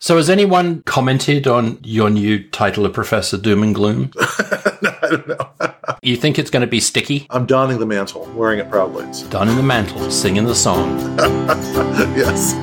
So, has anyone commented on your new title of Professor Doom and Gloom? no, I don't know. you think it's going to be sticky? I'm donning the mantle, wearing it proudly. Donning the mantle, singing the song. yes.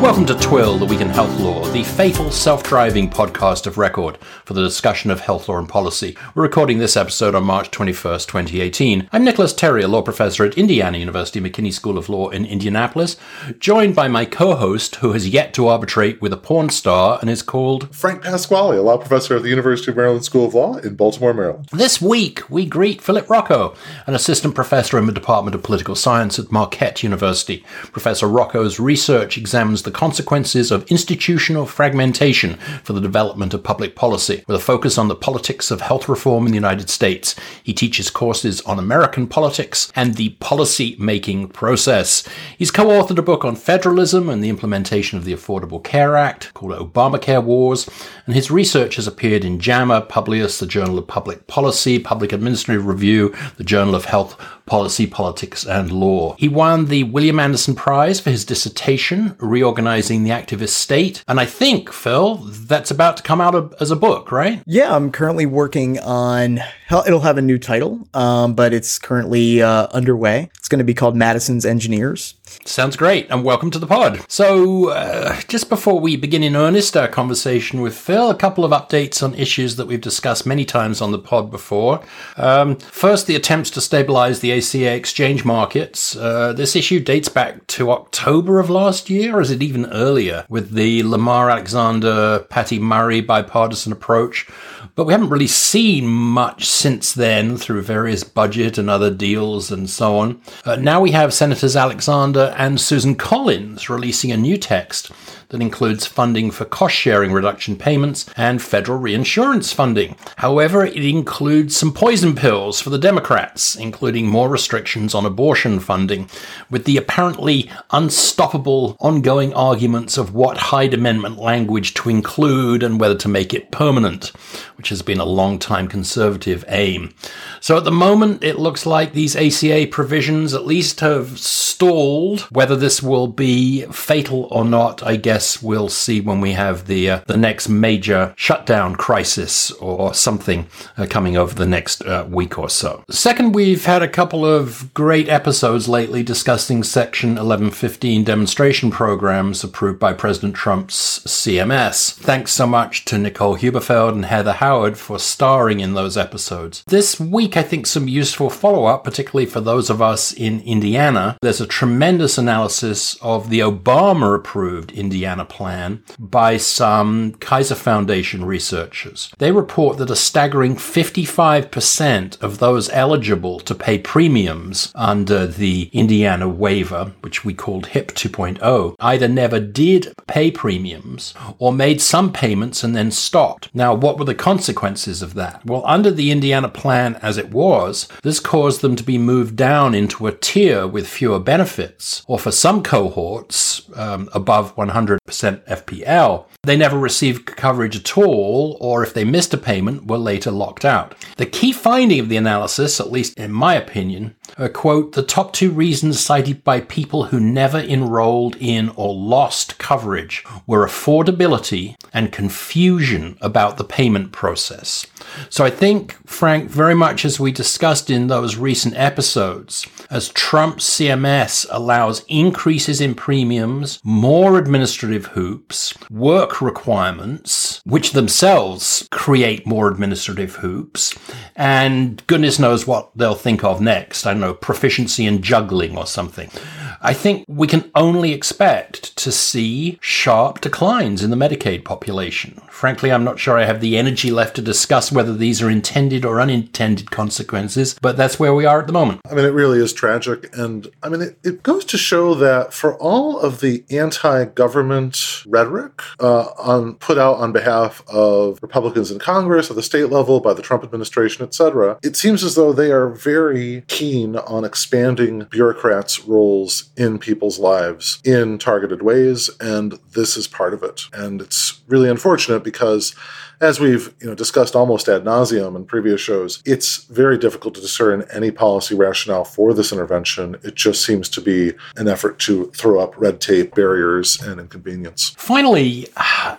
Welcome to Twill, the Week in Health Law, the fatal self-driving podcast of record for the discussion of health law and policy. We're recording this episode on March 21st, 2018. I'm Nicholas Terry, a law professor at Indiana University McKinney School of Law in Indianapolis, joined by my co-host who has yet to arbitrate with a porn star and is called Frank Pasquale, a law professor at the University of Maryland School of Law in Baltimore, Maryland. This week, we greet Philip Rocco, an assistant professor in the Department of Political Science at Marquette University. Professor Rocco's research examines the consequences of institutional fragmentation for the development of public policy, with a focus on the politics of health reform in the United States. He teaches courses on American politics and the policy making process. He's co authored a book on federalism and the implementation of the Affordable Care Act called Obamacare Wars, and his research has appeared in JAMA, Publius, the Journal of Public Policy, Public Administrative Review, the Journal of Health Policy, Politics, and Law. He won the William Anderson Prize for his dissertation, Reorganizing the Activist State. And I think, Phil, that's about to come out as a book, right? Yeah, I'm currently working on, it'll have a new title, um, but it's currently uh, underway. It's going to be called Madison's Engineers. Sounds great, and welcome to the pod. So, uh, just before we begin in earnest our conversation with Phil, a couple of updates on issues that we've discussed many times on the pod before. Um, first, the attempts to stabilize the ACA exchange markets. Uh, this issue dates back to October of last year, or is it even earlier, with the Lamar Alexander Patty Murray bipartisan approach? But we haven't really seen much since then through various budget and other deals and so on. Uh, now we have Senators Alexander and Susan Collins releasing a new text that includes funding for cost sharing reduction payments and federal reinsurance funding. However, it includes some poison pills for the Democrats, including more restrictions on abortion funding, with the apparently unstoppable ongoing arguments of what Hyde Amendment language to include and whether to make it permanent, which has been a long time conservative aim. So at the moment, it looks like these ACA provisions at least have stalled. Whether this will be fatal or not, I guess we'll see when we have the uh, the next major shutdown crisis or something uh, coming over the next uh, week or so. Second, we've had a couple of great episodes lately discussing Section 1115 demonstration programs approved by President Trump's CMS. Thanks so much to Nicole Huberfeld and Heather Howard for starring in those episodes. This week, I think some useful follow up, particularly for those of us in Indiana. There's a tremendous analysis of the Obama approved Indiana Indiana plan by some Kaiser Foundation researchers. They report that a staggering 55% of those eligible to pay premiums under the Indiana waiver, which we called HIP 2.0, either never did pay premiums or made some payments and then stopped. Now, what were the consequences of that? Well, under the Indiana plan as it was, this caused them to be moved down into a tier with fewer benefits, or for some cohorts um, above 100 100% FPL, they never received coverage at all, or if they missed a payment, were later locked out. The key finding of the analysis, at least in my opinion, are quote, the top two reasons cited by people who never enrolled in or lost coverage were affordability and confusion about the payment process. So I think, Frank, very much as we discussed in those recent episodes, as Trump's CMS allows increases in premiums, more administrative hoops, work requirements, which themselves create more administrative hoops, and goodness knows what they'll think of next. I don't know, proficiency in juggling or something. I think we can only expect to see sharp declines in the Medicaid population. Frankly, I'm not sure I have the energy left to discuss whether these are intended or unintended consequences, but that's where we are at the moment. I mean, it really is tragic. And I mean, it, it goes to show that for all of the anti government rhetoric uh, on put out on behalf of Republicans in Congress, at the state level, by the Trump administration, etc., it seems as though they are very keen on expanding bureaucrats' roles in people's lives in targeted ways, and this is part of it. And it's really unfortunate because as we've you know discussed almost ad nauseum in previous shows, it's very difficult to discern any policy rationale for this intervention. It just seems to be an effort to throw up red tape, barriers, and inconvenience. Finally,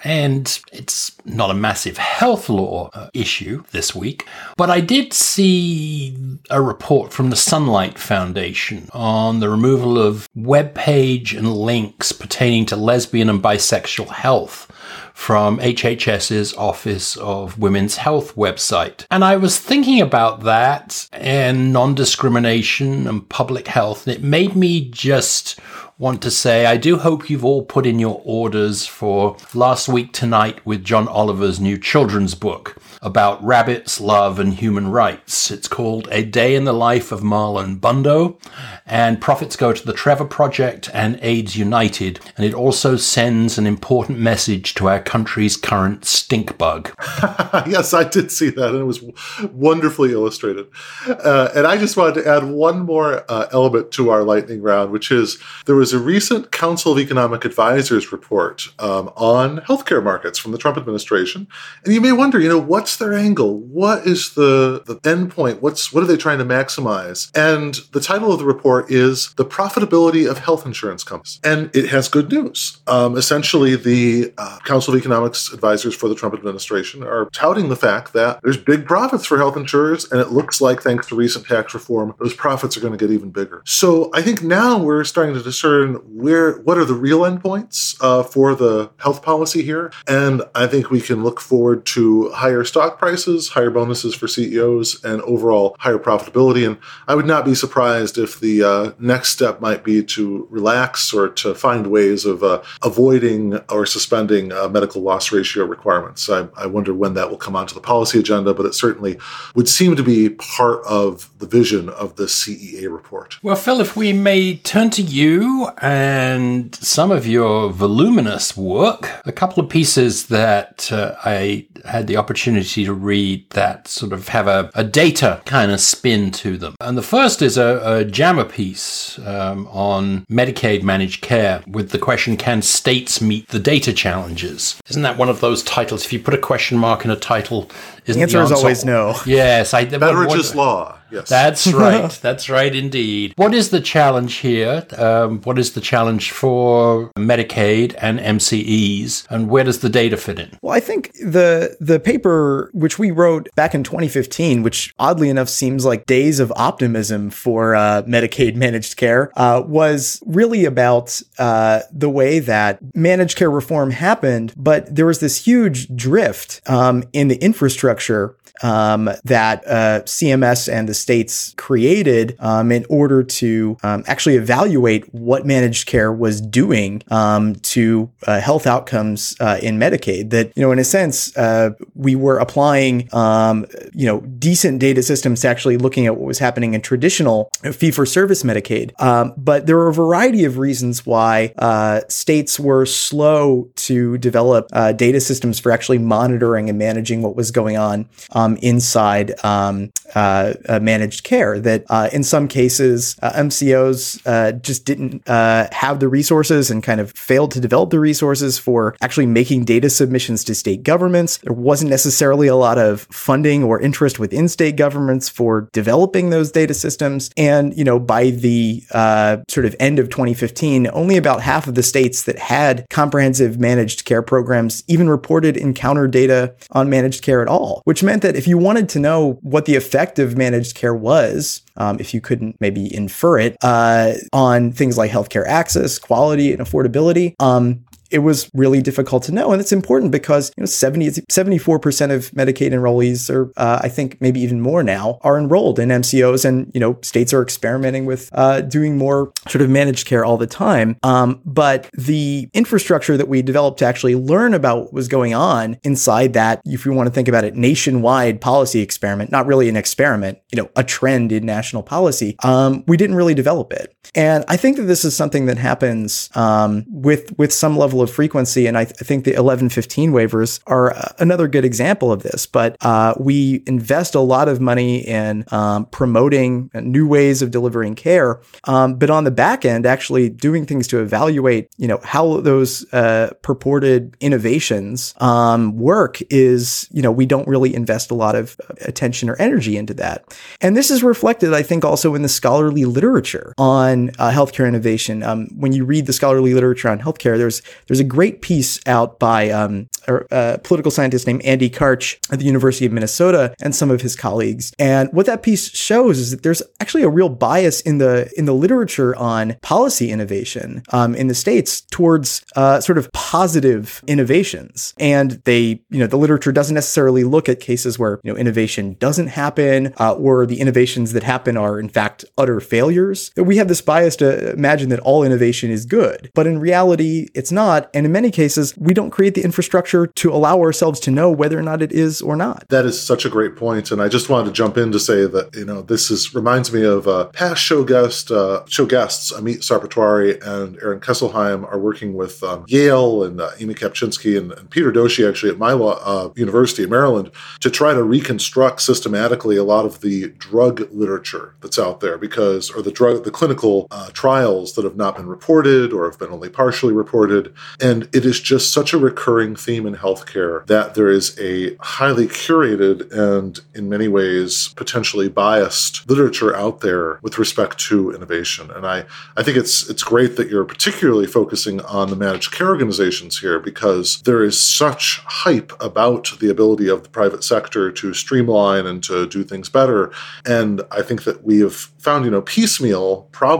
and it's not a massive health law uh, issue this week, but I did see a report from the Sunlight Foundation on the removal of web page and links pertaining to lesbian and bisexual health from HHS's Office of Women's Health website. And I was thinking about that and non discrimination and public health, and it made me just want to say I do hope you've all put in your orders for Last Week Tonight with John Oliver's new children's book about rabbits, love, and human rights. It's called A Day in the Life of Marlon Bundo, and profits go to the Trevor Project and AIDS United. And it also sends an important message to our country's current stink bug. yes, I did see that, and it was wonderfully illustrated. Uh, and I just wanted to add one more uh, element to our lightning round, which is there was a recent Council of Economic Advisors report um, on healthcare markets from the Trump administration. And you may wonder, you know, what's their angle? What is the, the end point? What's, what are they trying to maximize? And the title of the report is The Profitability of Health Insurance Companies. And it has good news. Um, essentially, the uh, Council of Economics Advisors for the Trump administration are touting the fact that there's big profits for health insurers, and it looks like, thanks to recent tax reform, those profits are going to get even bigger. So I think now we're starting to discern where what are the real endpoints uh, for the health policy here, and I think we can look forward to higher stock prices, higher bonuses for CEOs, and overall higher profitability. And I would not be surprised if the uh, next step might be to relax or to find ways of uh, avoiding or suspending uh, medical loss ratio requirements. I, I wonder when that will come onto the policy agenda, but it certainly would seem to be part of the vision of the CEA report. Well, Phil, if we may turn to you and some of your voluminous work, a couple of pieces that uh, I had the opportunity to read that sort of have a, a data kind of spin to them. And the first is a, a JAMA piece um, on Medicaid managed care with the question Can states meet the data challenges? Isn't that one of those titles? If you put a question mark in a title, isn't the answer, the is always no. Yes, I. Betteridge's law. Yes. That's right. That's right indeed. What is the challenge here? Um, what is the challenge for Medicaid and MCEs, and where does the data fit in? Well, I think the the paper which we wrote back in 2015, which oddly enough seems like days of optimism for uh, Medicaid managed care, uh, was really about uh, the way that managed care reform happened, but there was this huge drift um, in the infrastructure um, that uh, CMS and the states created um, in order to um, actually evaluate what managed care was doing um, to uh, health outcomes uh, in Medicaid. That you know, in a sense, uh, we were applying um, you know decent data systems to actually looking at what was happening in traditional fee for service Medicaid. But there were a variety of reasons why uh, states were slow to develop uh, data systems for actually monitoring and managing what was going on um, inside um, uh, uh, managed care. That uh, in some cases, uh, MCOs uh, just didn't have the resources and kind of failed to develop the resources for actually making data submissions to state governments. There wasn't necessarily a lot of funding or interest within state governments for developing those data systems. And, you know, by the sort of end of 2015, only about half of the states that had comprehensive managed care programs even reported encounter data on managed care at all, which meant that if you wanted to know what the effect of managed care was, um, if you couldn't maybe infer it, uh, on things like healthcare access, quality, and affordability, um, it was really difficult to know. And it's important because, you know, 70, 74% of Medicaid enrollees are, uh, I think maybe even more now, are enrolled in MCOs. And, you know, states are experimenting with uh, doing more sort of managed care all the time. Um, but the infrastructure that we developed to actually learn about what was going on inside that, if you want to think about it, nationwide policy experiment, not really an experiment, you know, a trend in national policy, um, we didn't really develop it. And I think that this is something that happens um, with with some level of frequency. And I, th- I, think the 1115 waivers are another good example of this. But uh, we invest a lot of money in um, promoting new ways of delivering care, um, but on the back end, actually doing things to evaluate, you know, how those uh, purported innovations um, work is, you know, we don't really invest a lot of attention or energy into that. And this is reflected, I think, also in the scholarly literature on uh, healthcare innovation. Um, when you read the scholarly literature on healthcare, there's there's a great piece out by um, a, a, political scientist named Andy Karch at the University of Minnesota and some of his colleagues. And what that piece shows is that there's actually a real bias in the in the literature on policy innovation um, in the states towards uh, sort of positive innovations. And they, you know, the literature doesn't necessarily look at cases where you know innovation doesn't happen uh, or the innovations that happen are in fact utter failures. We have this bias to imagine that all innovation is good, but in reality, it's not. And in many cases, we don't create the infrastructure to allow ourselves to know whether or not it is or not. That is such a great point, and I just wanted to jump in to say that you know this is reminds me of uh, past show guest uh, show guests Amit Sarpatwari and Aaron Kesselheim are working with um, Yale and uh, Amy Kapczynski and, and, Peter Doshi actually at my uh, university in Maryland to try to reconstruct systematically a lot of the drug literature that's out there because or the drug the clinical uh, trials that have not been reported or have been only partially reported, and it is just such a recurring theme in healthcare that there is a highly curated and in many ways potentially biased literature out there with respect to innovation. And I, I think it's it's great that you're particularly focusing on the managed care organizations here because there is such hype about the ability of the private sector to streamline and to do things better. And I think that we have found, you know, piecemeal problems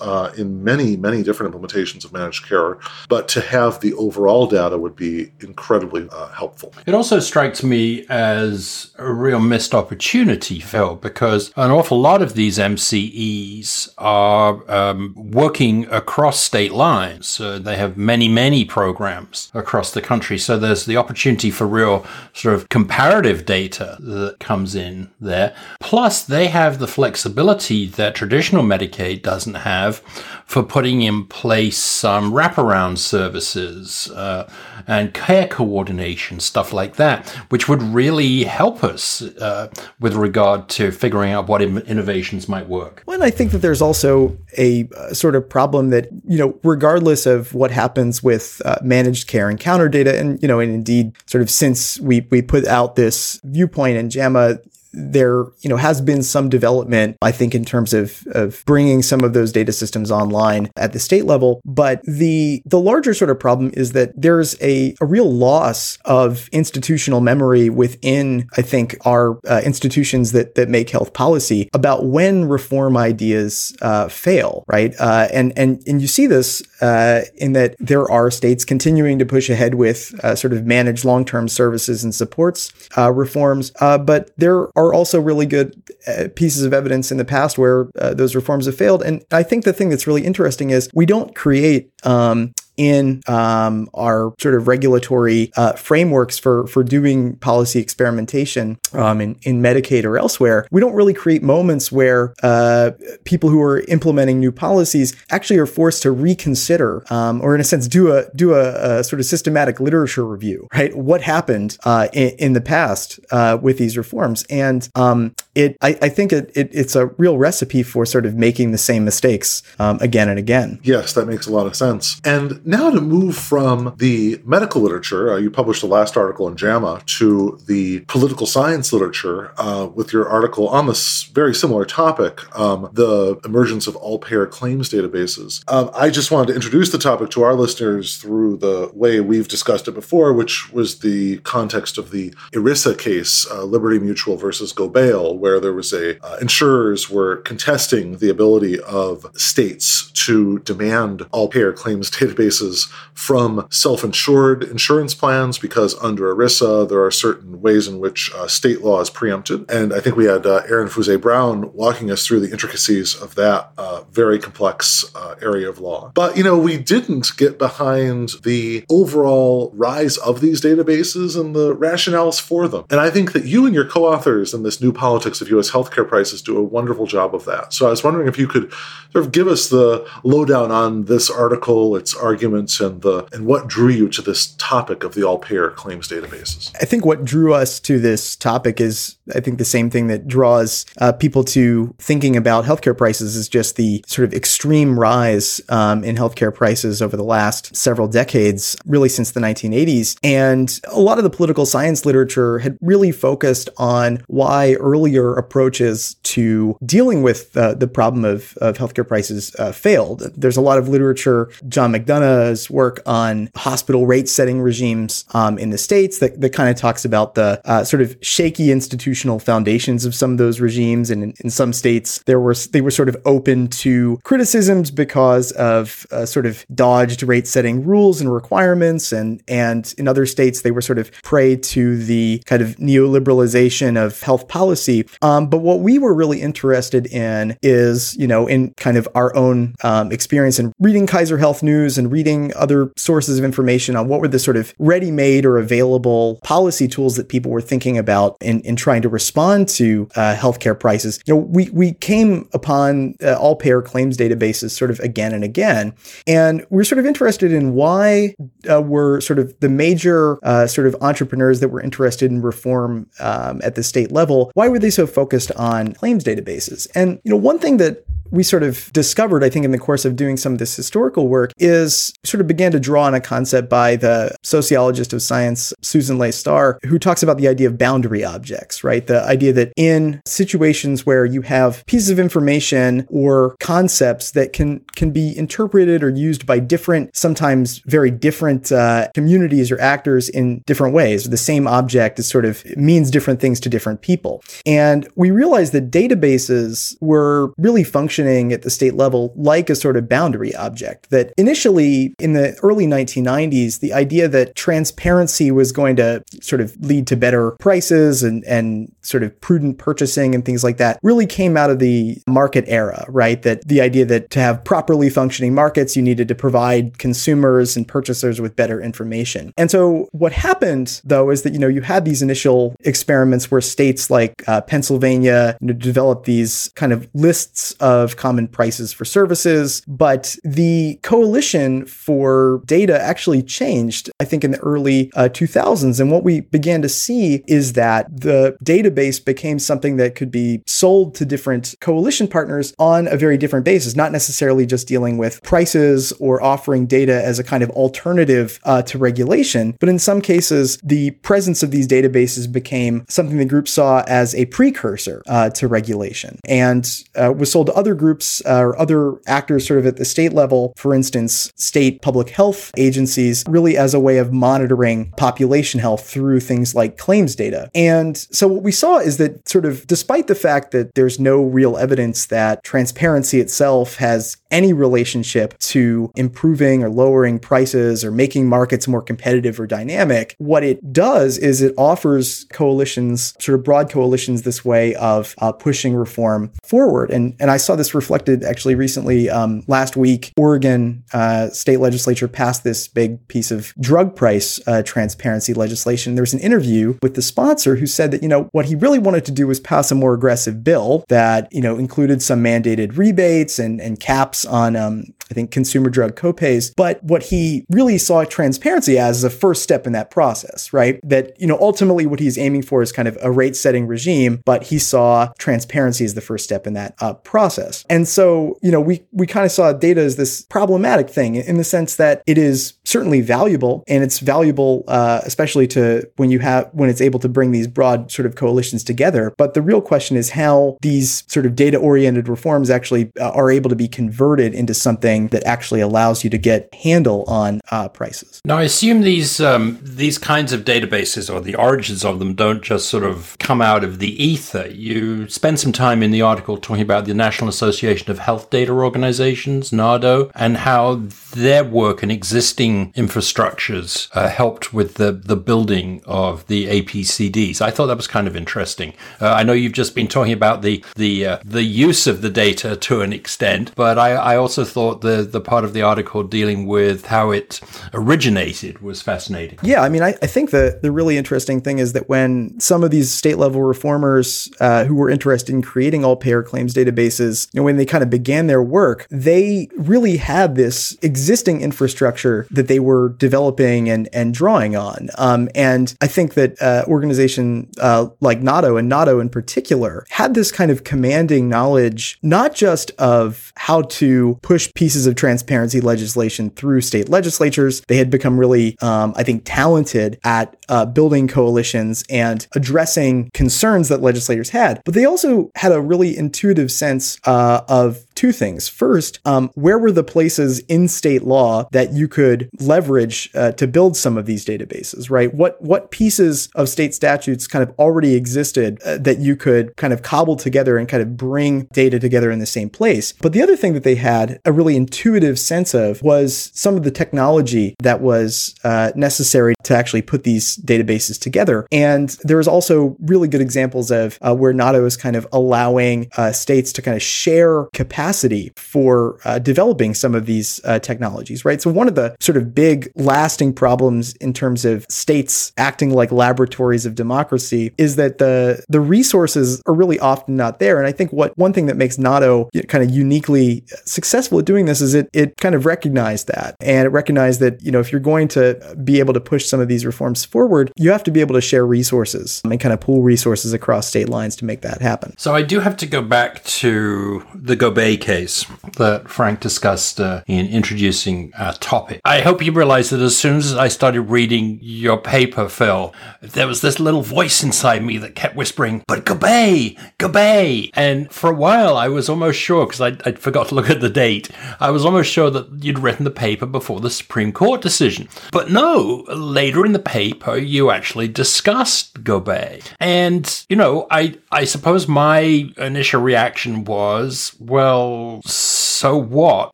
uh, in many, many different implementations of managed care. But to have the overall data would be incredibly uh, helpful. It also strikes me as a real missed opportunity, Phil, because an awful lot of these MCEs are um, working across state lines. Uh, they have many, many programs across the country. So there's the opportunity for real sort of comparative data that comes in there. Plus, they have the flexibility that traditional Medicaid doesn't have for putting in place some wraparound services uh, and care coordination, stuff like that, which would really help us uh, with regard to figuring out what in- innovations might work. Well, I think that there's also a uh, sort of problem that, you know, regardless of what happens with uh, managed care encounter data, and, you know, and indeed, sort of since we, we put out this viewpoint in JAMA, there, you know, has been some development, I think, in terms of, of bringing some of those data systems online at the state level. But the, the larger sort of problem is that there's a, a real loss of institutional memory within, I think, our uh, institutions that, that make health policy about when reform ideas uh, fail, right? Uh, and, and, and you see this uh, in that there are states continuing to push ahead with uh, sort of managed long-term services and supports uh, reforms, but there are also really good uh, pieces of evidence in the past where uh, those reforms have failed. And I think the thing that's really interesting is we don't create um, in um, our sort of regulatory uh, frameworks for for doing policy experimentation um, in, in Medicaid or elsewhere, we don't really create moments where uh, people who are implementing new policies actually are forced to reconsider um, or, in a sense, do a do a, a, sort of systematic literature review. Right, what happened uh, in, in, the past uh, with these reforms, and um, it I, I think it, it, it's a real recipe for sort of making the same mistakes um, again and again. Yes, that makes a lot of sense. And now to move from the medical literature, uh, you published the last article in JAMA, to the political science literature uh, with your article on this very similar topic, um, the emergence of all payer claims databases. Um, I just wanted to introduce the topic to our listeners through the way we've discussed it before, which was the context of the ERISA case, uh, Liberty Mutual versus Gobeille, where there was a uh, insurers were contesting the ability of states to demand all payer claims database databases from self insured insurance plans because under ERISA, there are certain ways in which uh, state law is preempted. And I think we had uh, Erin Fuse Brown walking us through the intricacies of that uh, very complex uh, area of law. But, you know, we didn't get behind the overall rise of these databases and the rationales for them. And I think that you and your co authors in this new politics of U.S. healthcare prices do a wonderful job of that. So I was wondering if you could sort of give us the lowdown on this article, its and the and what drew you to this topic of the all payer claims databases. I think what drew us to this topic is I think the same thing that draws uh, people to thinking about healthcare prices is just the sort of extreme rise um, in healthcare prices over the last several decades, really since the 1980s. And a lot of the political science literature had really focused on why earlier approaches to dealing with uh, the problem of, of healthcare prices uh, failed. There's a lot of literature, John McDonough's work on hospital rate setting regimes um, in the States that, that kind of talks about the uh, sort of shaky institutional foundations of some of those regimes. And in, in, some states, there were they were sort of open to criticisms because of uh, sort of dodged rate setting rules and requirements. And, and in other states, they were sort of prey to the kind of neoliberalization of health policy. Um, but what we were really interested in is, you know, in kind of our own um, experience and reading Kaiser Health News and reading other sources of information on what were the sort of ready made or available policy tools that people were thinking about in, in trying to respond to uh, healthcare prices. You know, we, we came upon uh, all payer claims databases sort of again and again. And we're sort of interested in why uh, were sort of the major uh, sort of entrepreneurs that were interested in reform um, at the state level, why were they so focused on claims databases? And, you know, one thing that we sort of discovered, I think, in the course of doing some of this historical work, is sort of began to draw on a concept by the sociologist of science, Susan Leigh Star, who talks about the idea of boundary objects, right? The idea that in situations where you have pieces of information or concepts that can can be interpreted or used by different, sometimes very different uh, communities or actors in different ways, the same object is sort of means different things to different people. And we realized that databases were really functioning functioning at the state level like a sort of boundary object. That initially, in the early 1990s, the idea that transparency was going to sort of lead to better prices and, and sort of prudent purchasing and things like that really came out of the market era, right? That the idea that to have properly functioning markets, you needed to provide consumers and purchasers with better information. And so what happened though is that, you know, you had these initial experiments where states like uh, Pennsylvania you know, developed these kind of lists of of common prices for services. But the coalition for data actually changed, I think, in the early uh, 2000s. And what we began to see is that the database became something that could be sold to different coalition partners on a very different basis, not necessarily just dealing with prices or offering data as a kind of alternative uh, to regulation. But in some cases, the presence of these databases became something the group saw as a precursor uh, to regulation and uh, was sold to other groups uh, or other actors sort of at the state level, for instance, state public health agencies, really as a way of monitoring population health through things like claims data. And so what we saw is that sort of despite the fact that there's no real evidence that transparency itself has any relationship to improving or lowering prices or making markets more competitive or dynamic, what it does is it offers coalitions, sort of broad coalitions, this way of uh, pushing reform forward. And, and I saw this reflected actually recently. Um, last week, Oregon uh, state legislature passed this big piece of drug price uh, transparency legislation. There was an interview with the sponsor who said that, you know, what he really wanted to do was pass a more aggressive bill that, you know, included some mandated rebates and, and caps caps on, um, I think, consumer drug copays. But what he really saw transparency as is a first step in that process, right? That, you know, ultimately what he's aiming for is kind of a rate setting regime, but he saw transparency as the first step in that uh, process. And so, you know, we, we kind of saw data as this problematic thing in the sense that it is certainly valuable and it's valuable, uh, especially to when you have, when it's able to bring these broad sort of coalitions together. But the real question is how these sort of data oriented reforms actually uh, are able to be converted converted into something that actually allows you to get handle on uh, prices. Now, I assume these um, these kinds of databases or the origins of them don't just sort of come out of the ether. You spend some time in the article talking about the National Association of Health Data Organizations, NAHDO, and how their work and existing infrastructures uh, helped with the, the building of the APCDs. I thought that was kind of interesting. Uh, I know you've just been talking about the the uh, the use of the data to an extent, but I, I also thought the the part of the article dealing with how it originated was fascinating. Yeah, I mean, I, I think the the really interesting thing is that when some of these state level reformers uh, who were interested in creating all payer claims databases, know, when they kind of began their work, they really had this existing infrastructure that they were developing and and drawing on. Um, and I think that uh, organization uh, like NAHDO and NAHDO in particular had this kind of commanding knowledge, not just of how to push pieces of transparency legislation through state legislatures. They had become really, um, I think, talented at uh, building coalitions and addressing concerns that legislators had. But they also had a really intuitive sense uh, of two things. First, um, where were the places in state law that you could leverage uh, to build some of these databases, right? What what pieces of state statutes kind of already existed uh, that you could kind of cobble together and kind of bring data together in the same place? But the other thing that they had a really intuitive sense of was some of the technology that was uh, necessary to actually put these databases together. And there's also really good examples of uh, where NAHDO is kind of allowing uh, states to kind of share capacity for uh, developing some of these uh, technologies, right? So one of the sort of big lasting problems in terms of states acting like laboratories of democracy is that the the resources are really often not there. And I think what one thing that makes NAHDO kind of uniquely successful at doing this is it it kind of recognized that and it recognized that you know if you're going to be able to push some of these reforms forward, you have to be able to share resources and kind of pool resources across state lines to make that happen. So I do have to go back to the Gobeille case that Frank discussed uh, in introducing our topic. I hope you realize that as soon as I started reading your paper, Phil, there was this little voice inside me that kept whispering, but Gobeille, Gobeille. And for a while, I was almost sure, because I, I forgot to look at the date, I was almost sure that you'd written the paper before the Supreme Court decision. But no, later in the paper, you actually discussed Gobeille. And, you know, I, I suppose my initial reaction was, well, so what?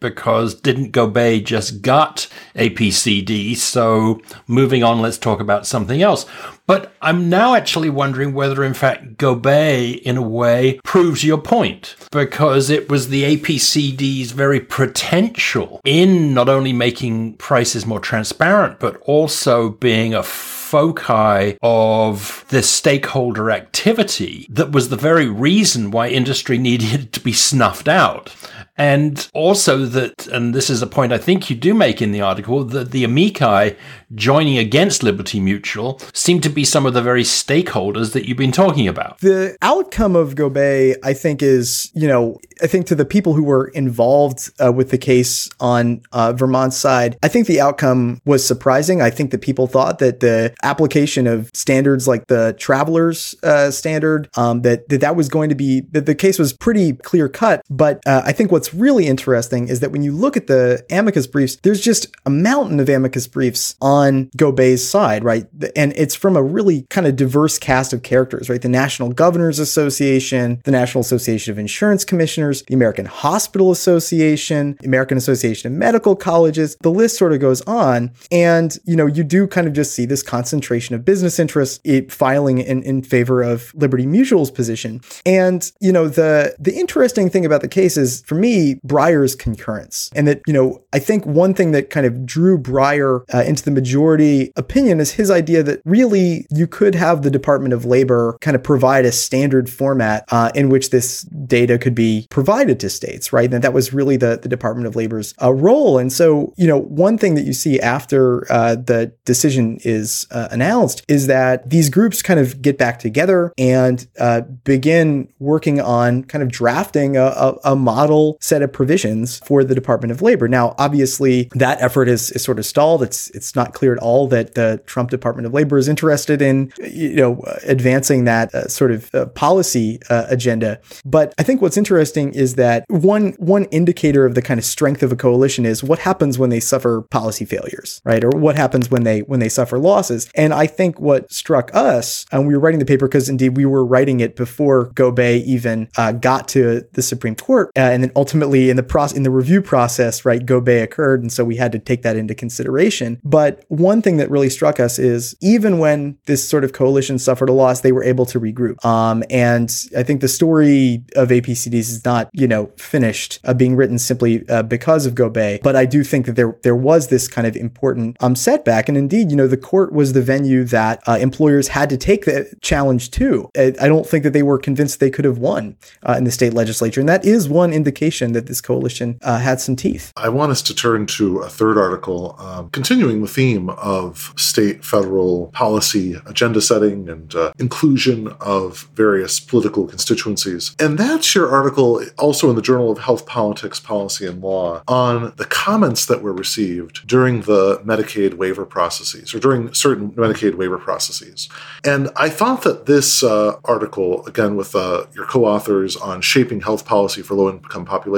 Because didn't Gobeille just gut APCD? So moving on, let's talk about something else. But I'm now actually wondering whether, in fact, Gobeille, in a way, proves your point, because it was the APCD's very potential in not only making prices more transparent, but also being a foci of the stakeholder activity that was the very reason why industry needed to be snuffed out. And also that, and this is a point I think you do make in the article, that the amici joining against Liberty Mutual seem to be some of the very stakeholders that you've been talking about. The outcome of Gobeille, I think, is, you know, I think to the people who were involved uh, with the case on uh, Vermont's side, I think the outcome was surprising. I think that people thought that the application of standards like the travelers uh, standard, um, that, that that was going to be, that the case was pretty clear cut. But uh, I think what's really interesting is that when you look at the amicus briefs, there's just a mountain of amicus briefs on Gobeille's side, right? And it's from a really kind of diverse cast of characters, right? The National Governors Association, the National Association of Insurance Commissioners, the American Hospital Association, American Association of Medical Colleges. The list sort of goes on. And, you know, you do kind of just see this concentration of business interests filing in, in favor of Liberty Mutual's position. And, you know, the the interesting thing about the case is for me, Breyer's concurrence. And that, you know, I think one thing that kind of drew Breyer uh, into the majority opinion is his idea that really you could have the Department of Labor kind of provide a standard format uh, in which this data could be provided to states, right? And that was really the, the Department of Labor's uh, role. And so, you know, one thing that you see after uh, the decision is uh, announced is that these groups kind of get back together and uh, begin working on kind of drafting a, a, a model set of provisions for the Department of Labor. Now, obviously, that effort is, is sort of stalled. It's it's not clear at all that the Trump Department of Labor is interested in you know advancing that uh, sort of uh, policy uh, agenda. But I think what's interesting is that one one indicator of the kind of strength of a coalition is what happens when they suffer policy failures, right? Or what happens when they when they suffer losses. And I think what struck us, and we were writing the paper because indeed we were writing it before Gobeille even uh, got to the Supreme Court, uh, and then ultimately in the process in the review process, right, Gobeille occurred, and so we had to take that into consideration. But one thing that really struck us is even when this sort of coalition suffered a loss, they were able to regroup. Um, and I think the story of APCDs is not, you know, finished uh, being written simply uh, because of Gobeille, but I do think that there there was this kind of important um, setback, and indeed, you know, the court was the venue that uh, employers had to take the challenge to. I, I, don't think that they were convinced they could have won uh, in the state legislature, and that is one indication that this coalition uh, had some teeth. I want us to turn to a third article, um, continuing the theme of state federal policy agenda setting and uh, inclusion of various political constituencies, and that's your article also in the Journal of Health Politics, Policy, and Law on the comments that were received during the Medicaid waiver processes or during certain Medicaid waiver processes. And I thought that this uh, article, again, with uh, your co authors on shaping health policy for low income populations,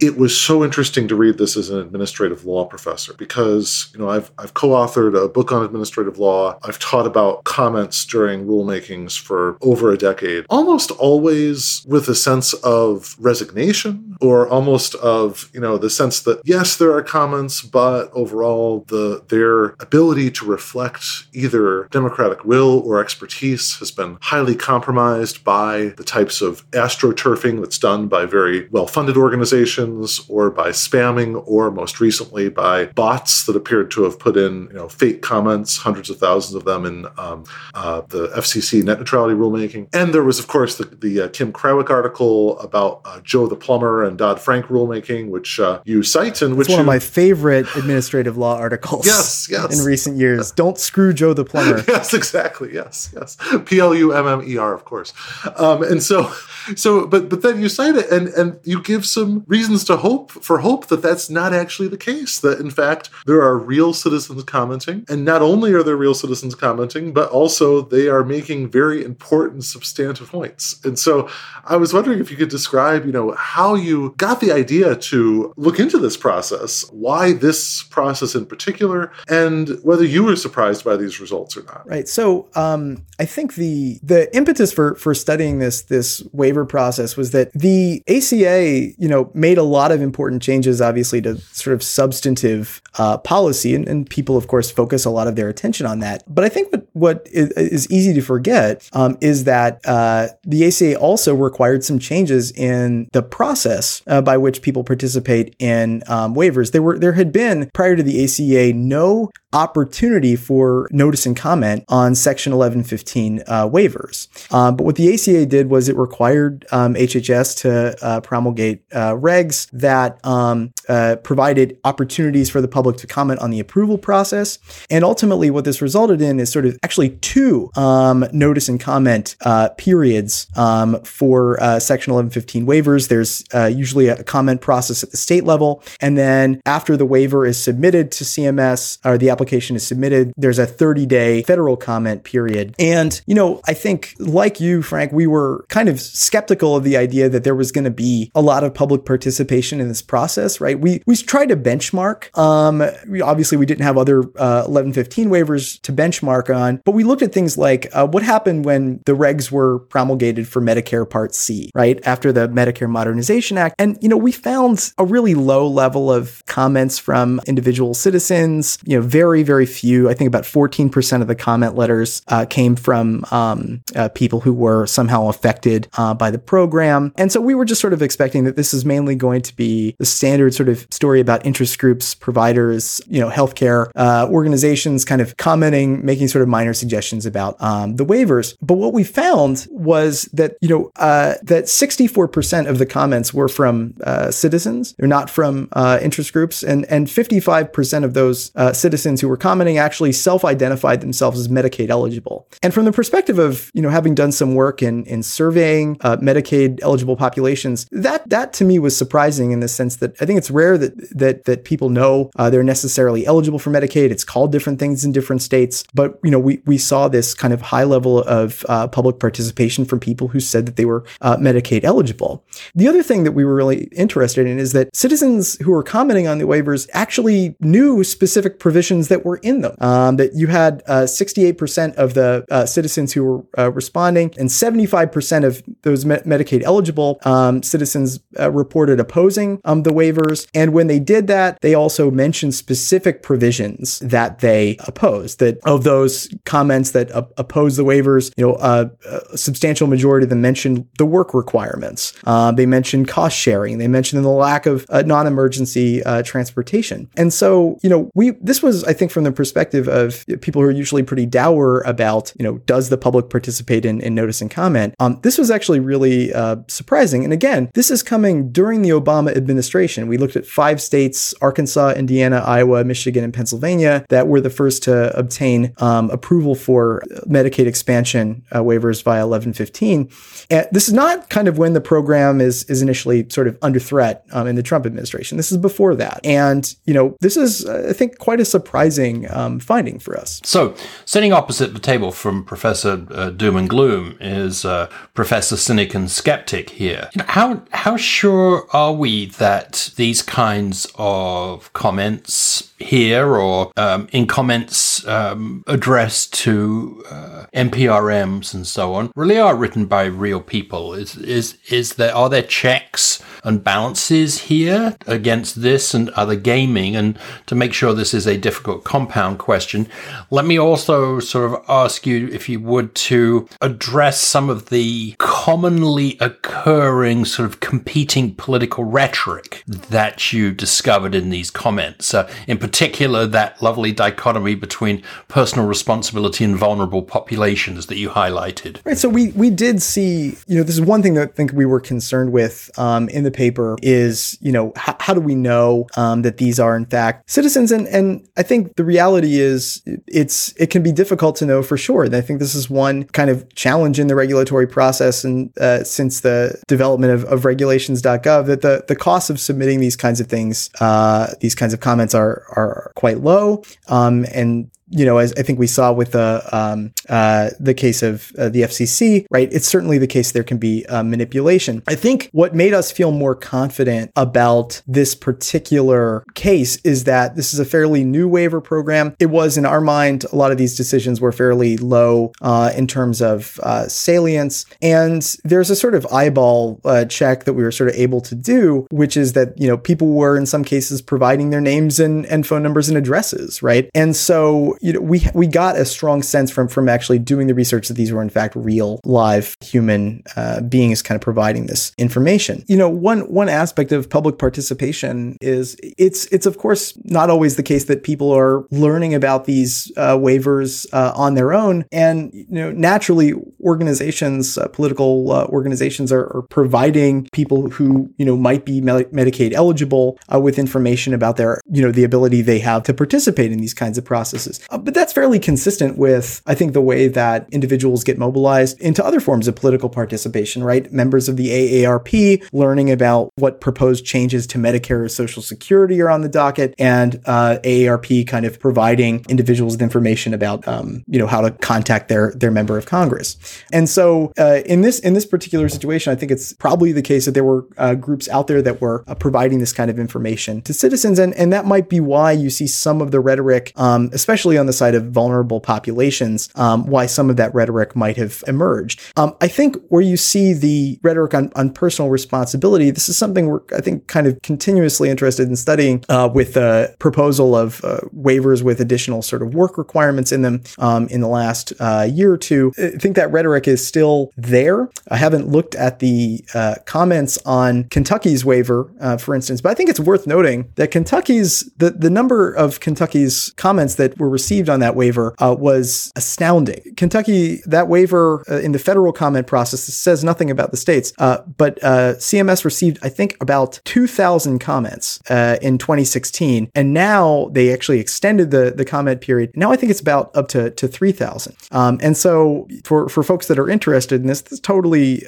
it was so interesting to read this as an administrative law professor because, you know, I've, I've co authored a book on administrative law. I've taught about comments during rulemakings for over a decade, almost always with a sense of resignation or almost of, you know, the sense that, yes, there are comments, but overall, the their ability to reflect either democratic will or expertise has been highly compromised by the types of astroturfing that's done by very well funded organizations or by spamming or most recently by bots that appeared to have put in you know fake comments, hundreds of thousands of them in um, uh, the FCC net neutrality rulemaking. And there was, of course, the, the uh, Kim Krawiec article about uh, Joe the plumber and Dodd Frank rulemaking, which uh, you cite and which one you, of my favorite administrative law articles. Yes, yes. In recent years, don't screw Joe the plumber. yes, exactly. Yes, yes. P L U M M E R, of course. Um, and so, so, but but then you cite it, and and you give some reasons to hope for hope that that's not actually the case. That in fact there are real citizens commenting, and not only are there real citizens commenting, but also they are making very important substantive points. And so, I was wondering if you could describe, you know, how you got the idea to look into this process, why this process in particular, and whether you were surprised by these results or not. Right. So um, I think the the impetus for for studying this this waiver process was that the ACA, you know, made a lot of important changes, obviously, to sort of substantive uh, policy, and, and, people, of course, focus a lot of their attention on that. But I think what what is, easy to forget um, is that uh, the ACA also required some changes in the process uh, by which people participate in um, waivers. There were there had been prior to the ACA no opportunity for notice and comment on Section 1115 uh, waivers. Um, but what the ACA did was it required um, HHS to uh, promulgate uh, regs that um, uh, provided opportunities for the public to comment on the approval process. And ultimately, what this resulted in is sort of actually two um, notice and comment uh, periods um, for uh, Section 1115 waivers. There's usually a comment process at the state level. And then after the waiver is submitted to CMS or the application is submitted, there's a 30 day federal comment period. And, you know, I think like you, Frank, we were kind of skeptical of the idea that there was going to be a lot of public participation in this process, right? We, we tried to benchmark. Um, we, obviously we didn't have other uh, 1115 waivers to benchmark on, but we looked at things like uh, what happened when the regs were promulgated for Medicare Part C, right? After the Medicare Modernization Act. And, you know, we found a really low level of comments from individual citizens, you know, very very, very few. I think about 14% of the comment letters uh, came from um, uh, people who were somehow affected uh, by the program. And so we were just sort of expecting that this is mainly going to be the standard sort of story about interest groups, providers, you know, healthcare uh, organizations kind of commenting, making sort of minor suggestions about um, the waivers. But what we found was that you know uh, that 64% of the comments were from uh, citizens, they're not from uh, interest groups, and and 55% of those uh, citizens who were commenting actually self-identified themselves as Medicaid eligible. And from the perspective of you know having done some work in in surveying uh, Medicaid eligible populations, that that to me was surprising in the sense that I think it's rare that that that people know uh, they're necessarily eligible for Medicaid. It's called different things in different states, but you know we we saw this kind of high level of uh, public participation from people who said that they were uh, Medicaid eligible. The other thing that we were really interested in is that citizens who were commenting on the waivers actually knew specific provisions that were in them. Um, that you had 68% uh, of the uh, citizens who were uh, responding and 75% of those me- Medicaid eligible um, citizens reported opposing um, the waivers. And when they did that, they also mentioned specific provisions that they opposed. That of those comments that uh, oppose the waivers, you know, uh, a substantial majority of them mentioned the work requirements. Uh, they mentioned cost sharing. They mentioned the lack of uh, non-emergency uh, transportation. And so, you know, we this was, I think, from the perspective of people who are usually pretty dour about, you know, does the public participate in, in notice and comment? Um, this was actually really uh, surprising. And again, this is coming during the Obama administration. We looked at five states: Arkansas, Indiana, Iowa, Michigan, and Pennsylvania that were the first to obtain um, approval for Medicaid expansion uh, waivers via 1115. And this is not kind of when the program is is initially sort of under threat um, in the Trump administration. This is before that, and you know this is uh, I think quite a surprising um, finding for us. So sitting opposite the table from Professor uh, Doom and Gloom is uh, Professor Cynic and Skeptic here. You know, how how sure are we that these kinds of comments here or um, in comments um, addressed to uh, NPRMs and so on really are written by real people? Is is is there are there checks and balances here against this and other gaming? And to make sure this is a difficult compound question, let me also sort of ask you if you would to address some of the commonly occurring sort of competing political rhetoric that you discovered in these comments. Uh, in particular, that lovely dichotomy between personal responsibility and vulnerable populations that you highlighted. Right. So we we did see, you know, this is one thing that I think we were concerned with um, in the paper is, you know, h- how do we know um, that these are in fact citizens? And and I think the reality is it's it can be difficult to know for sure. And I think this is one kind of challenge in the regulatory process and uh, since the development of, of regulations.gov that the the cost of submitting these kinds of things, uh, these kinds of comments are are quite low. Um, and you know, as I think we saw with the um, uh, the case of uh, the FCC, right? It's certainly the case there can be uh, manipulation. I think what made us feel more confident about this particular case is that this is a fairly new waiver program. It was, in our mind, a lot of these decisions were fairly low uh, in terms of uh, salience, and there's a sort of eyeball uh, check that we were sort of able to do, which is that you know people were in some cases providing their names and, and phone numbers and addresses, right? And so you know, we we got a strong sense from from actually doing the research that these were in fact real, live human uh, beings, kind of providing this information. You know, one one aspect of public participation is it's it's of course not always the case that people are learning about these uh, waivers uh, on their own, and you know, naturally, organizations, uh, political uh, organizations, are, are, providing people who you know might be Medicaid eligible uh, with information about their you know the ability they have to participate in these kinds of processes. Uh, but that's fairly consistent with, I think, the way that individuals get mobilized into other forms of political participation, right? Members of the AARP learning about what proposed changes to Medicare or Social Security are on the docket, and uh, AARP kind of providing individuals with information about, um, you know, how to contact their their member of Congress. And so, uh, in this in this particular situation, I think it's probably the case that there were uh, groups out there that were uh, providing this kind of information to citizens, and and that might be why you see some of the rhetoric, um, especially on the side of vulnerable populations, um, why some of that rhetoric might have emerged. Um, I think where you see the rhetoric on, on personal responsibility, this is something we're, I think, kind of continuously interested in studying uh, with the proposal of uh, waivers with additional sort of work requirements in them um, in the last uh, year or two. I think that rhetoric is still there. I haven't looked at the uh, comments on Kentucky's waiver, uh, for instance, but I think it's worth noting that Kentucky's, the, the number of Kentucky's comments that were received received on that waiver uh, was astounding. Kentucky, that waiver uh, in the federal comment process says nothing about the states, uh, but uh, CMS received, I think, about 2,000 comments uh, in 2016, and now they actually extended the the comment period. Now I think it's about up to to 3,000. Um, and so for for folks that are interested in this, this is totally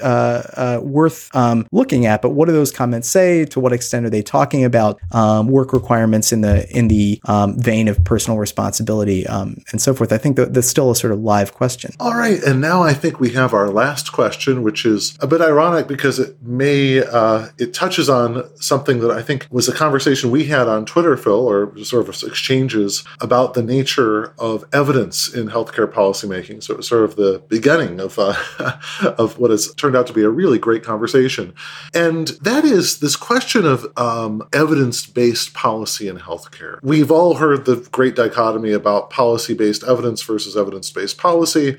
worth um, looking at. But what do those comments say? To what extent are they talking about um, work requirements in the in the um, vein of personal responsibility um, and so forth? I think that that's still a sort of live question. All right, and now I think we have our last question, which is a bit ironic because it may uh, it touches on something that I think was a conversation we had on Twitter, Phil, or sort of exchanges about the nature of evidence in healthcare policymaking. So it was sort of the beginning of uh, of what has turned out to be a really great conversation, and that is this question of um, evidence based policy in healthcare. We've all heard the great dichotomy about policy based evidence versus evidence based policy.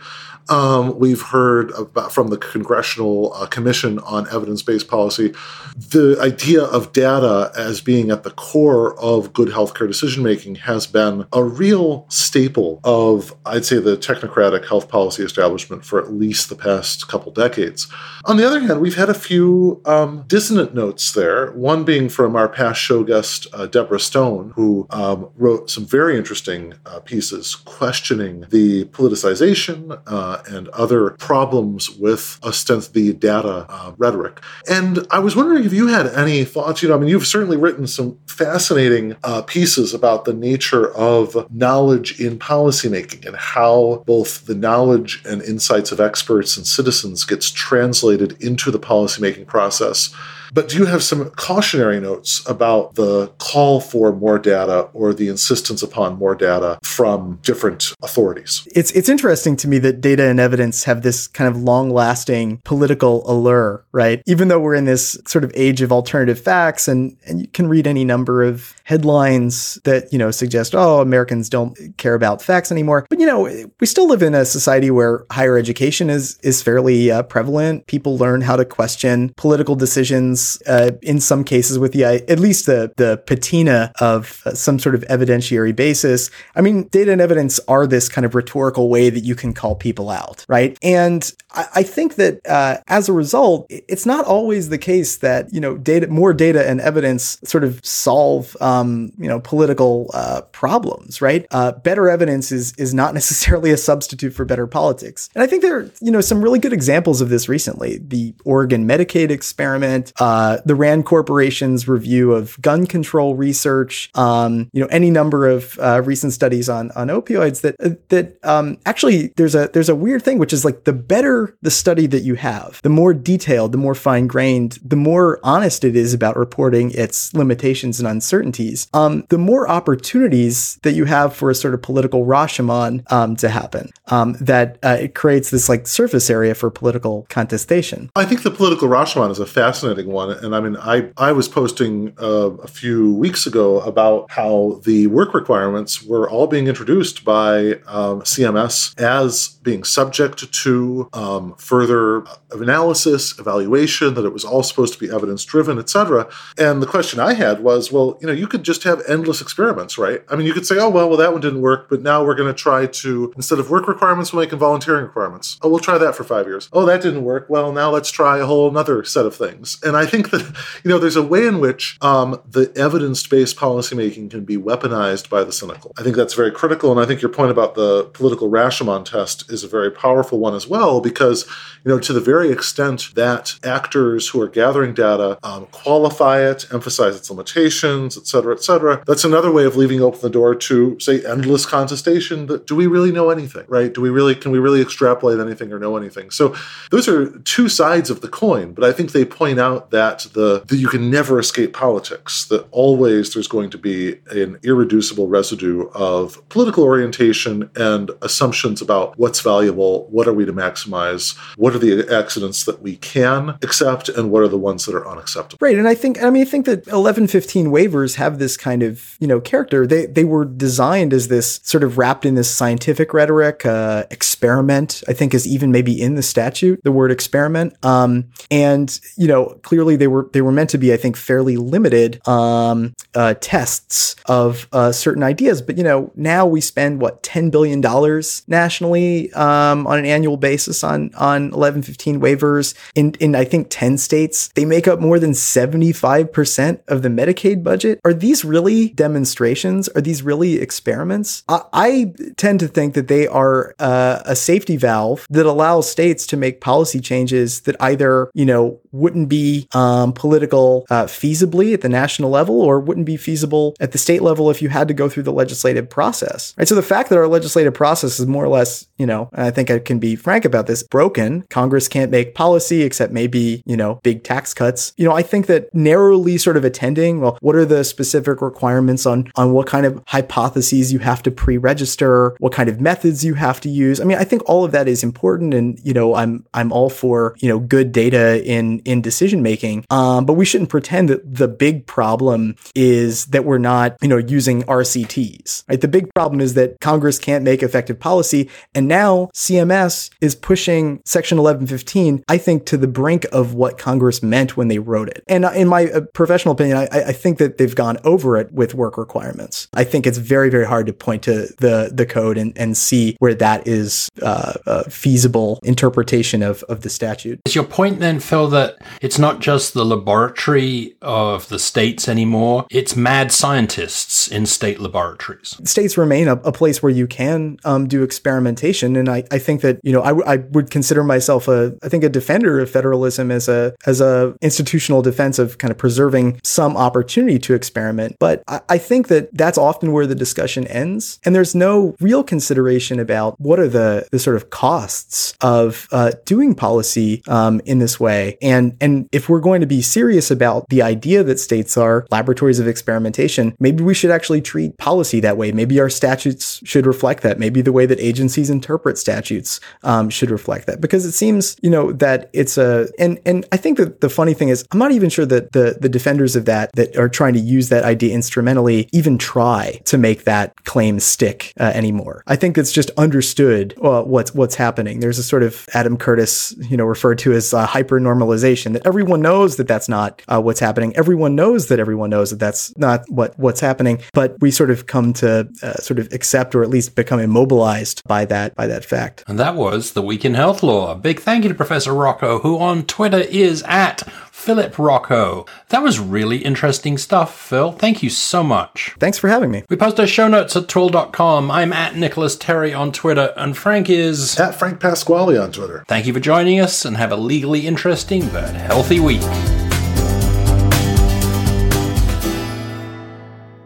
Um, we've heard about from the Congressional uh, Commission on Evidence Based Policy the idea of data as being at the core of good healthcare decision making has been a real staple of, I'd say, the technocratic health policy establishment for at least the past couple decades. On the other hand, we've had a few um, dissonant notes there, one being from our past show guest, uh, Deborah Stone, who um, wrote some very interesting uh, pieces questioning the politicization. And other problems with ostensibly the data uh, rhetoric. And I was wondering if you had any thoughts. You know, I mean, you've certainly written some fascinating uh, pieces about the nature of knowledge in policymaking and how both the knowledge and insights of experts and citizens gets translated into the policymaking process. But do you have some cautionary notes about the call for more data or the insistence upon more data from different authorities? It's it's interesting to me that data and evidence have this kind of long-lasting political allure, right? Even though we're in this sort of age of alternative facts and and you can read any number of headlines that, you know, suggest oh, Americans don't care about facts anymore. But you know, we still live in a society where higher education is is fairly uh, prevalent. People learn how to question political decisions uh, in some cases with the at least the the patina of uh, some sort of evidentiary basis. I mean, data and evidence are this kind of rhetorical way that you can call people out, right? And I, I think that uh, as a result, it's not always the case that you know data, more data and evidence sort of solve um, you know political uh, problems, right? Uh, better evidence is is not necessarily a substitute for better politics, and I think there are you know some really good examples of this recently. The Oregon Medicaid experiment. Uh, uh, the Rand Corporation's review of gun control research, um, you know, any number of uh, recent studies on on opioids that that um, actually there's a there's a weird thing which is like the better the study that you have, the more detailed, the more fine grained, the more honest it is about reporting its limitations and uncertainties, um, the more opportunities that you have for a sort of political Rashomon um, to happen. Um, that uh, it creates this like surface area for political contestation. I think the political Rashomon is a fascinating one one. And I mean, I, I was posting uh, a few weeks ago about how the work requirements were all being introduced by um, CMS as being subject to um, further analysis, evaluation, that it was all supposed to be evidence driven, et cetera. And the question I had was, well, you know, you could just have endless experiments, right? I mean, you could say, oh, well, well, that one didn't work, but now we're going to try to, instead of work requirements, we'll make volunteering requirements. Oh, we'll try that for five years. Oh, that didn't work. Well, now let's try a whole other set of things. And I think that, you know, there's a way in which um, the evidence based policymaking can be weaponized by the cynical. I think that's very critical. And I think your point about the political Rashomon test is a very powerful one as well, because, you know, to the very extent that actors who are gathering data um, qualify it, emphasize its limitations, et cetera, et cetera, that's another way of leaving open the door to, say, endless contestation that do we really know anything, right? Do we really, can we really extrapolate anything or know anything? So those are two sides of the coin, but I think they point out that the that you can never escape politics, that always there's going to be an irreducible residue of political orientation and assumptions about what's valuable, what are we to maximize, what are the accidents that we can accept, and what are the ones that are unacceptable. Right. And I think I mean I think that 1115 waivers have this kind of, you know, character. They they were designed as this sort of wrapped in this scientific rhetoric, uh, experiment, I think is even maybe in the statute, the word experiment. Um, and, you know, clearly clearly they were they were meant to be, I think, fairly limited um, uh, tests of uh, certain ideas. But you know, now we spend what ten billion dollars nationally um, on an annual basis on on eleven fifteen waivers in in I think ten states. They make up more than seventy five percent of the Medicaid budget. Are these really demonstrations? Are these really experiments? I, I tend to think that they are uh, a safety valve that allows states to make policy changes that either you know wouldn't be um, political uh, feasibly at the national level or wouldn't be feasible at the state level if you had to go through the legislative process. Right. So the fact that our legislative process is more or less, you know, I think I can be frank about this, broken. Congress can't make policy except maybe, you know, big tax cuts. You know, I think that narrowly sort of attending, well, what are the specific requirements on on what kind of hypotheses you have to pre-register, what kind of methods you have to use. I mean, I think all of that is important and, you know, I'm I'm all for, you know, good data in in decision making. Um, but we shouldn't pretend that the big problem is that we're not, you know, using RCTs. Right? The big problem is that Congress can't make effective policy, and now CMS is pushing Section 1115, I think, to the brink of what Congress meant when they wrote it. And uh, in my uh, professional opinion, I, I think that they've gone over it with work requirements. I think it's very, very hard to point to the the code and, and see where that is uh, a feasible interpretation of, of the statute. Is your point then, Phil, that it's not just the laboratory of the states anymore, it's mad scientists in state laboratories. States remain a, a place where you can um, do experimentation. And I, I think that, you know, I, w- I would consider myself a, I think a defender of federalism as a, as a institutional defense of kind of preserving some opportunity to experiment. But I, I think that that's often where the discussion ends. And there's no real consideration about what are the, the sort of costs of uh, doing policy um, in this way. And, and if we're going to be serious about the idea that states are laboratories of experimentation, maybe we should actually treat policy that way. Maybe our statutes should reflect that. Maybe the way that agencies interpret statutes um, should reflect that. Because it seems, you know, that it's a and and I think that the funny thing is, I'm not even sure that the the defenders of that that are trying to use that idea instrumentally even try to make that claim stick uh, anymore. I think it's just understood uh, what's what's happening. There's a sort of Adam Curtis, you know, referred to as uh, hyper normalization that everyone knows that that's not uh, what's happening. Everyone knows that everyone knows that that's not what what's happening. But we sort of come to uh, sort of accept or at least become immobilized by that by that fact. And that was the week in health law. Big thank you to Professor Rocco, who on Twitter is at Philip Rocco. That was really interesting stuff, Phil. Thank you so much. Thanks for having me. We post our show notes at twihl.com. I'm at Nicholas Terry on Twitter, and Frank is at Frank Pasquale on Twitter. Thank you for joining us, and have a legally interesting but healthy week.